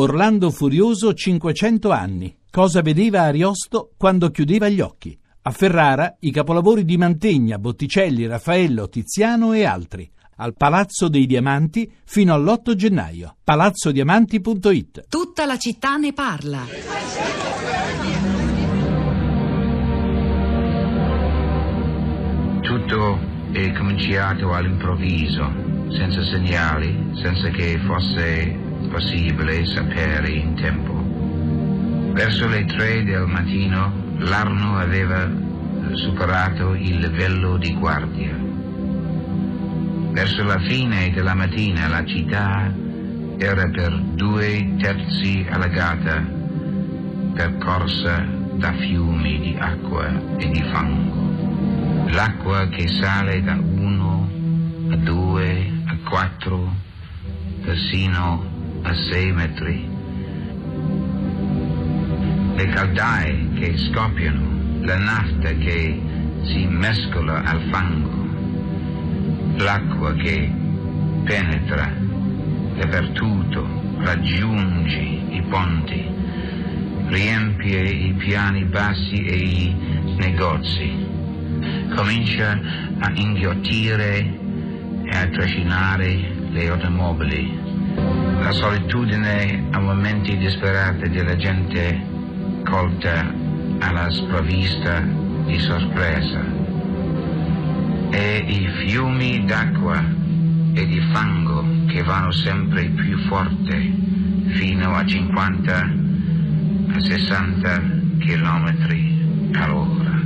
Orlando Furioso 500 anni. Cosa vedeva Ariosto quando chiudeva gli occhi? A Ferrara i capolavori di Mantegna, Botticelli, Raffaello, Tiziano e altri. Al Palazzo dei Diamanti fino all'8 gennaio. palazzodiamanti.it Tutta la città ne parla. Tutto è cominciato all'improvviso, senza segnali, senza che fosse possibile sapere in tempo. Verso le tre del mattino l'Arno aveva superato il livello di guardia. Verso la fine della mattina la città era per due terzi allagata, percorsa da fiumi di acqua e di fango. L'acqua che sale da uno a due a quattro, persino a sei metri. Le caldaie che scoppiano, la nafta che si mescola al fango, l'acqua che penetra dappertutto, raggiunge i ponti, riempie i piani bassi e i negozi, comincia a inghiottire e a trascinare le automobili. La solitudine a momenti disperati della gente colta alla sprovvista di sorpresa. E i fiumi d'acqua e di fango che vanno sempre più forte fino a 50 a 60 km all'ora.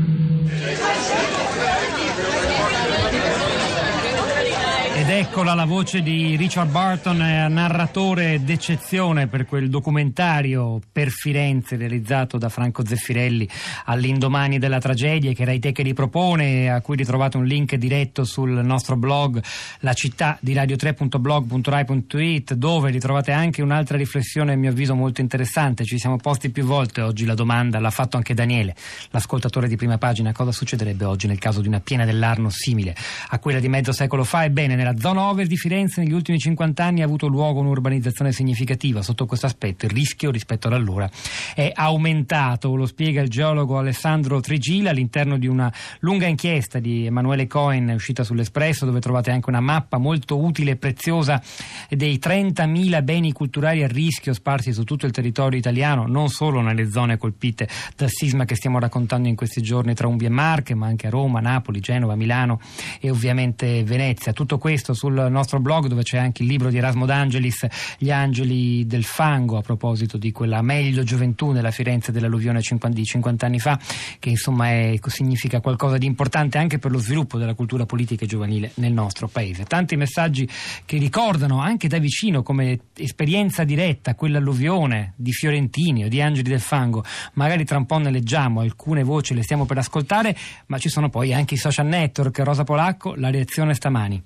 Ed eccola la voce di Richard Barton, eh, narratore d'eccezione per quel documentario per Firenze realizzato da Franco Zeffirelli all'indomani della tragedia che Rai Tech ripropone, a cui ritrovate un link diretto sul nostro blog la città di radio3.blog.rai.it dove ritrovate anche un'altra riflessione a mio avviso molto interessante. Ci siamo posti più volte oggi la domanda, l'ha fatto anche Daniele, l'ascoltatore di prima pagina, cosa succederebbe oggi nel caso di una piena dell'Arno simile a quella di mezzo secolo fa? Ebbene, nella zona over di Firenze negli ultimi 50 anni ha avuto luogo un'urbanizzazione significativa. Sotto questo aspetto il rischio rispetto ad allora è aumentato, lo spiega il geologo Alessandro Trigila all'interno di una lunga inchiesta di Emanuele Cohen uscita sull'Espresso dove trovate anche una mappa molto utile e preziosa dei 30.000 beni culturali a rischio sparsi su tutto il territorio italiano, non solo nelle zone colpite dal sisma che stiamo raccontando in questi giorni tra Umbria e Marche, ma anche a Roma, Napoli, Genova, Milano e ovviamente Venezia. Tutto questo sul nostro blog dove c'è anche il libro di Erasmo D'Angelis, Gli angeli del fango, a proposito di quella meglio gioventù nella Firenze dell'alluvione di 50 anni fa, che insomma è, significa qualcosa di importante anche per lo sviluppo della cultura politica e giovanile nel nostro paese. Tanti messaggi che ricordano anche da vicino come esperienza diretta quell'alluvione di Fiorentini o di Angeli del Fango. Magari tra un po' ne leggiamo, alcune voci le stiamo per ascoltare, ma ci sono poi anche i social network. Rosa Polacco, la reazione stamani.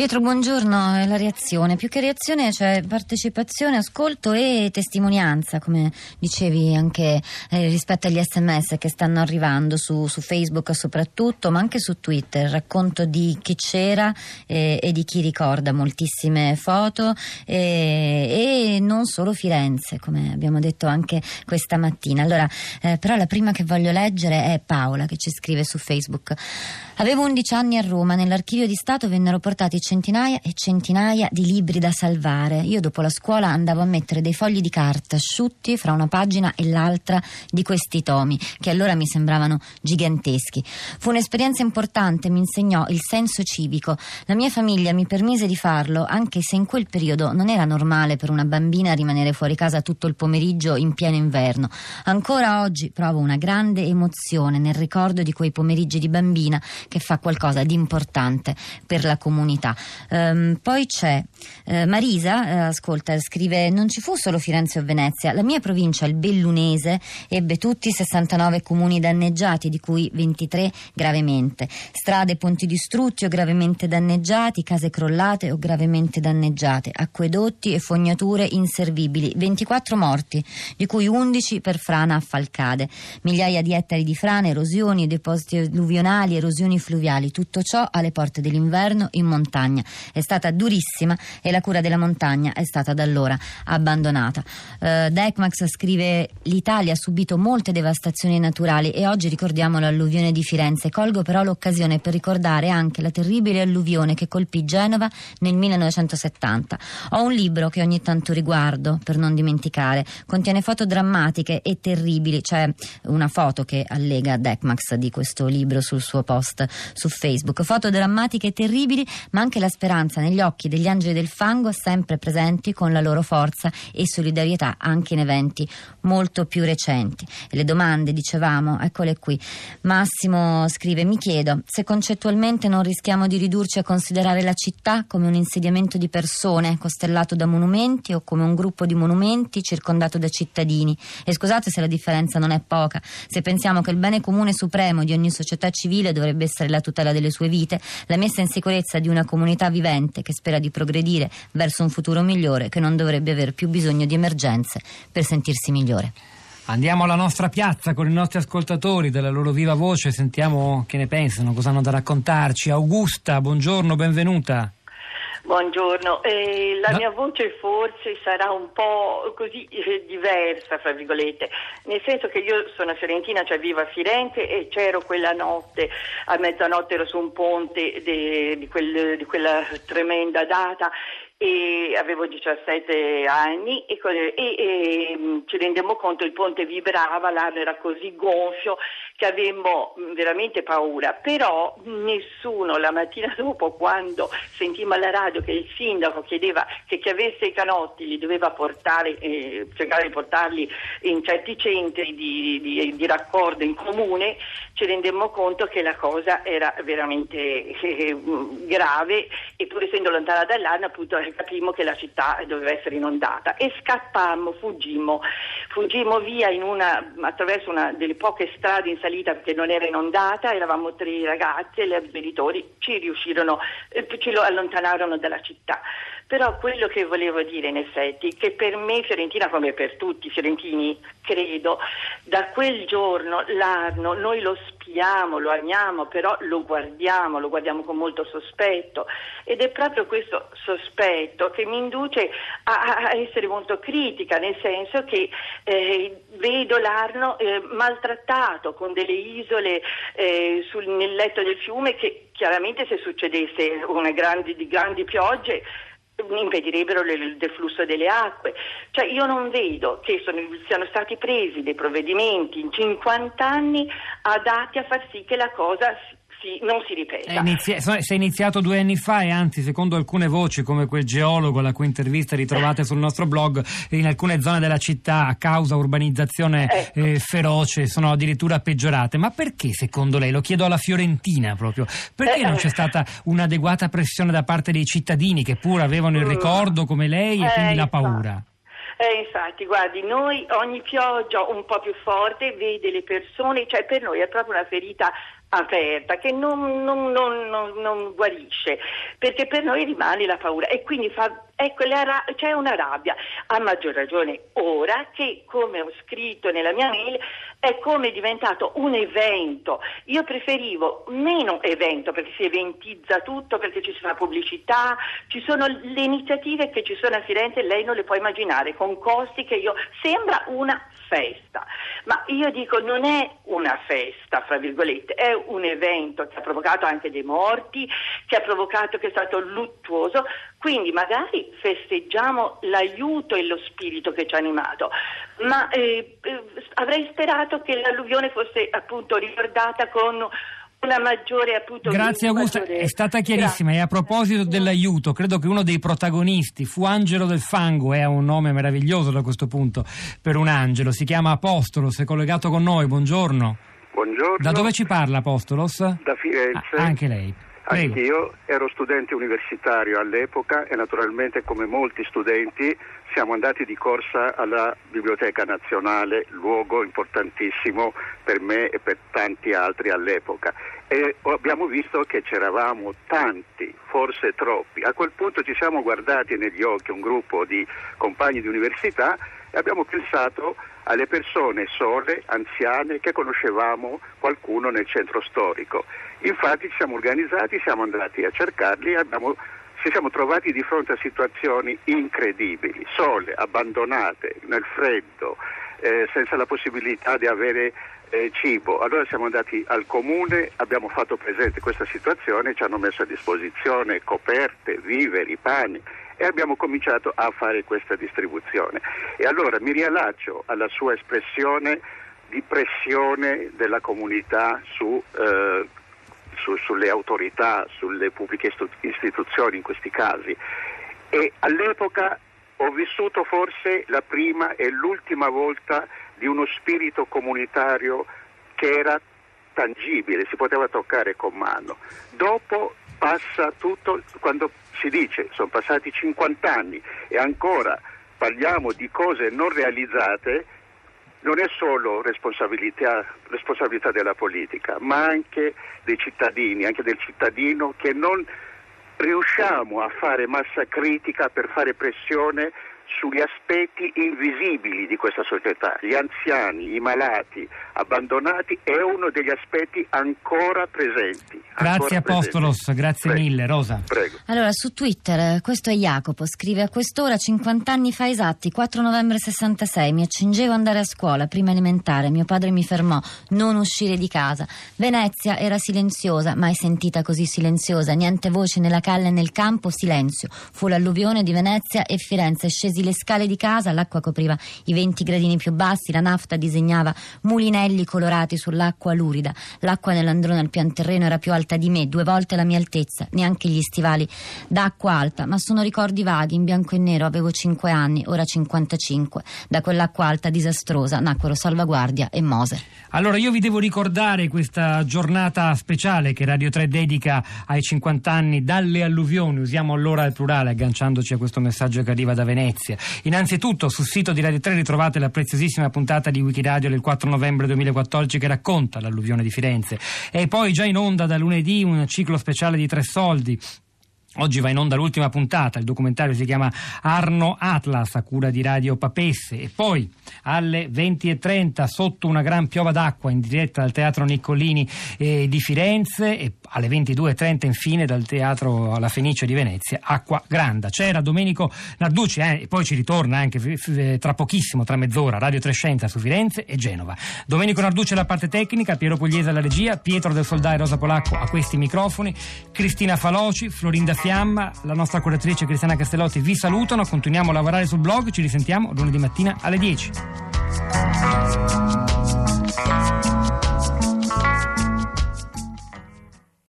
Pietro, buongiorno. La reazione, più che reazione c'è partecipazione, ascolto e testimonianza, come dicevi anche eh, rispetto agli sms che stanno arrivando su, su, Facebook soprattutto, ma anche su Twitter. Racconto di chi c'era eh, e di chi ricorda moltissime foto eh, e non solo Firenze, come abbiamo detto anche questa mattina. Allora, eh, però la prima che voglio leggere è Paola che ci scrive su Facebook. Avevo 11 anni a Roma, nell'archivio di Stato vennero portati centinaia e centinaia di libri da salvare. Io dopo la scuola andavo a mettere dei fogli di carta asciutti fra una pagina e l'altra di questi tomi, che allora mi sembravano giganteschi. Fu un'esperienza importante, mi insegnò il senso civico. La mia famiglia mi permise di farlo, anche se in quel periodo non era normale per una bambina rimanere fuori casa tutto il pomeriggio in pieno inverno. Ancora oggi provo una grande emozione nel ricordo di quei pomeriggi di bambina che fa qualcosa di importante per la comunità. Um, poi c'è uh, Marisa, uh, ascolta, scrive: Non ci fu solo Firenze o Venezia, la mia provincia, il Bellunese, ebbe tutti 69 comuni danneggiati, di cui 23 gravemente. Strade ponti distrutti o gravemente danneggiati, case crollate o gravemente danneggiate, acquedotti e fognature inservibili, 24 morti, di cui 11 per frana a Falcade, migliaia di ettari di frane, erosioni, depositi alluvionali, erosioni fluviali, tutto ciò alle porte dell'inverno in montagna montagna è stata durissima e la cura della montagna è stata da allora abbandonata. Uh, Decmax scrive l'Italia ha subito molte devastazioni naturali e oggi ricordiamo l'alluvione di Firenze. Colgo però l'occasione per ricordare anche la terribile alluvione che colpì Genova nel 1970. Ho un libro che ogni tanto riguardo per non dimenticare. Contiene foto drammatiche e terribili. C'è una foto che allega Decmax di questo libro sul suo post su Facebook. Foto drammatiche e terribili, ma anche la speranza negli occhi degli angeli del fango sempre presenti con la loro forza e solidarietà anche in eventi molto più recenti. Le domande, dicevamo, eccole qui. Massimo scrive: Mi chiedo se concettualmente non rischiamo di ridurci a considerare la città come un insediamento di persone costellato da monumenti o come un gruppo di monumenti circondato da cittadini. E scusate se la differenza non è poca. Se pensiamo che il bene comune supremo di ogni società civile dovrebbe essere la tutela delle sue vite, la messa in sicurezza di una comunità vivente che spera di progredire verso un futuro migliore che non dovrebbe aver più bisogno di emergenze per sentirsi migliore. Andiamo alla nostra piazza con i nostri ascoltatori della loro viva voce, sentiamo che ne pensano, cosa hanno da raccontarci. Augusta, buongiorno, benvenuta. Buongiorno, eh, la no. mia voce forse sarà un po' così eh, diversa, fra virgolette, nel senso che io sono fiorentina, cioè vivo a Firenze e c'ero quella notte, a mezzanotte ero su un ponte de, di, quel, di quella tremenda data e avevo 17 anni e, e, e, mm, ci rendemmo conto il ponte vibrava, l'aria era così gonfio che avemmo mm, veramente paura, però nessuno la mattina dopo quando sentimmo alla radio che il sindaco chiedeva che chi avesse i canotti li doveva portare, eh, cercare di portarli in certi centri di, di, di, raccordo in comune, ci rendemmo conto che la cosa era veramente eh, grave. E pur essendo lontana dall'anno appunto capimmo che la città doveva essere inondata e scappammo, fuggimmo, fuggimmo via una, attraverso una delle poche strade in salita perché non era inondata, eravamo tre ragazzi e gli avvenitori ci riuscirono, eh, ci lo allontanarono dalla città. Però quello che volevo dire in effetti, che per me Fiorentina, come per tutti i fiorentini, credo, da quel giorno l'Arno noi lo spiamo, lo amiamo, però lo guardiamo, lo guardiamo con molto sospetto. Ed è proprio questo sospetto che mi induce a, a essere molto critica, nel senso che eh, vedo l'Arno eh, maltrattato con delle isole eh, sul, nel letto del fiume che chiaramente se succedesse una grandi, di grandi piogge impedirebbero il deflusso delle acque. Cioè io non vedo che sono, siano stati presi dei provvedimenti in 50 anni adatti a far sì che la cosa si, non si ripeta. Inizi- si è iniziato due anni fa e anzi, secondo alcune voci, come quel geologo la cui intervista ritrovate sul nostro blog, in alcune zone della città a causa urbanizzazione ecco. eh, feroce sono addirittura peggiorate. Ma perché secondo lei? Lo chiedo alla Fiorentina proprio. Perché eh, non c'è stata un'adeguata pressione da parte dei cittadini che pur avevano il mm. ricordo come lei e eh, quindi la paura? Eh, infatti, guardi, noi ogni pioggia un po' più forte vede le persone, cioè per noi è proprio una ferita aperta che non, non, non, non, guarisce perché per noi rimane la paura e quindi fa, ecco, ra- c'è una rabbia. A maggior ragione ora che come ho scritto nella mia mail è come diventato un evento. Io preferivo meno evento perché si eventizza tutto perché ci sono pubblicità ci sono le iniziative che ci sono a Firenze lei non le può immaginare con costi che io sembra una festa ma io dico non è una festa fra virgolette è un evento che ha provocato anche dei morti, che ha provocato che è stato luttuoso, quindi magari festeggiamo l'aiuto e lo spirito che ci ha animato, ma eh, eh, avrei sperato che l'alluvione fosse appunto ricordata con una maggiore appunto grazie Augusta. maggiore... è stata chiarissima. Grazie. e a proposito dell'aiuto credo che uno dei protagonisti fu Angelo del Fango. È un nome meraviglioso da questo punto per un angelo. Si chiama Apostolo si è collegato con noi. Buongiorno Buongiorno. Da dove ci parla Apostolos? Da Firenze. Ah, anche lei. Prego. Anch'io ero studente universitario all'epoca e naturalmente come molti studenti siamo andati di corsa alla Biblioteca Nazionale, luogo importantissimo per me e per tanti altri all'epoca. E abbiamo visto che c'eravamo tanti, forse troppi. A quel punto ci siamo guardati negli occhi un gruppo di compagni di università e abbiamo pensato alle persone sole, anziane che conoscevamo qualcuno nel centro storico Infatti ci siamo organizzati, siamo andati a cercarli e abbiamo, ci siamo trovati di fronte a situazioni incredibili, sole, abbandonate, nel freddo, eh, senza la possibilità di avere eh, cibo. Allora siamo andati al comune, abbiamo fatto presente questa situazione, ci hanno messo a disposizione coperte, viveri, pani e abbiamo cominciato a fare questa distribuzione. E allora mi riallaccio alla sua espressione di pressione della comunità su, eh, su, sulle autorità, sulle pubbliche istituzioni in questi casi. E all'epoca ho vissuto forse la prima e l'ultima volta di uno spirito comunitario che era tangibile, si poteva toccare con mano. Dopo passa tutto, quando si dice sono passati 50 anni e ancora parliamo di cose non realizzate, non è solo responsabilità, responsabilità della politica, ma anche dei cittadini, anche del cittadino che non riusciamo a fare massa critica per fare pressione sugli aspetti invisibili di questa società, gli anziani, i malati, abbandonati, è uno degli aspetti ancora presenti. Grazie ancora Apostolos, presenti. grazie Prego. mille Rosa. Prego. Allora, su Twitter, questo è Jacopo, scrive a quest'ora 50 anni fa esatti, 4 novembre 66, mi accingevo ad andare a scuola, prima elementare, mio padre mi fermò, non uscire di casa. Venezia era silenziosa, mai sentita così silenziosa, niente voce nella calle e nel campo, silenzio. Fu l'alluvione di Venezia e Firenze, scesi le scale di casa, l'acqua copriva i 20 gradini più bassi, la nafta disegnava mulinelli colorati sull'acqua lurida. L'acqua nell'androne al pian terreno era più alta di me, due volte la mia altezza, neanche gli stivali d'acqua alta, ma sono ricordi vaghi, in bianco e nero, avevo 5 anni, ora 55. Da quell'acqua alta disastrosa nacquero Salvaguardia e Mose. Allora io vi devo ricordare questa giornata speciale che Radio 3 dedica ai 50 anni dalle alluvioni, usiamo allora il plurale agganciandoci a questo messaggio che arriva da Venezia. Innanzitutto sul sito di Radio 3 ritrovate la preziosissima puntata di Wikiradio del 4 novembre 2014 che racconta l'alluvione di Firenze. E poi già in onda da lunedì un ciclo speciale di tre soldi Oggi va in onda l'ultima puntata, il documentario si chiama Arno Atlas a cura di Radio Papesse e poi alle 20.30 sotto una gran piova d'acqua in diretta dal Teatro Niccolini eh, di Firenze e alle 22.30 infine dal Teatro alla Fenice di Venezia Acqua Granda. C'era Domenico Narducci eh, e poi ci ritorna anche f- tra pochissimo, tra mezz'ora, Radio Trescenza su Firenze e Genova. Domenico Narducci alla parte tecnica, Piero Pugliese alla regia, Pietro del Soldai Rosa Polacco a questi microfoni, Cristina Faloci, Florinda Fiamma, la nostra curatrice Cristiana Castellotti vi salutano, continuiamo a lavorare sul blog, ci risentiamo lunedì mattina alle 10.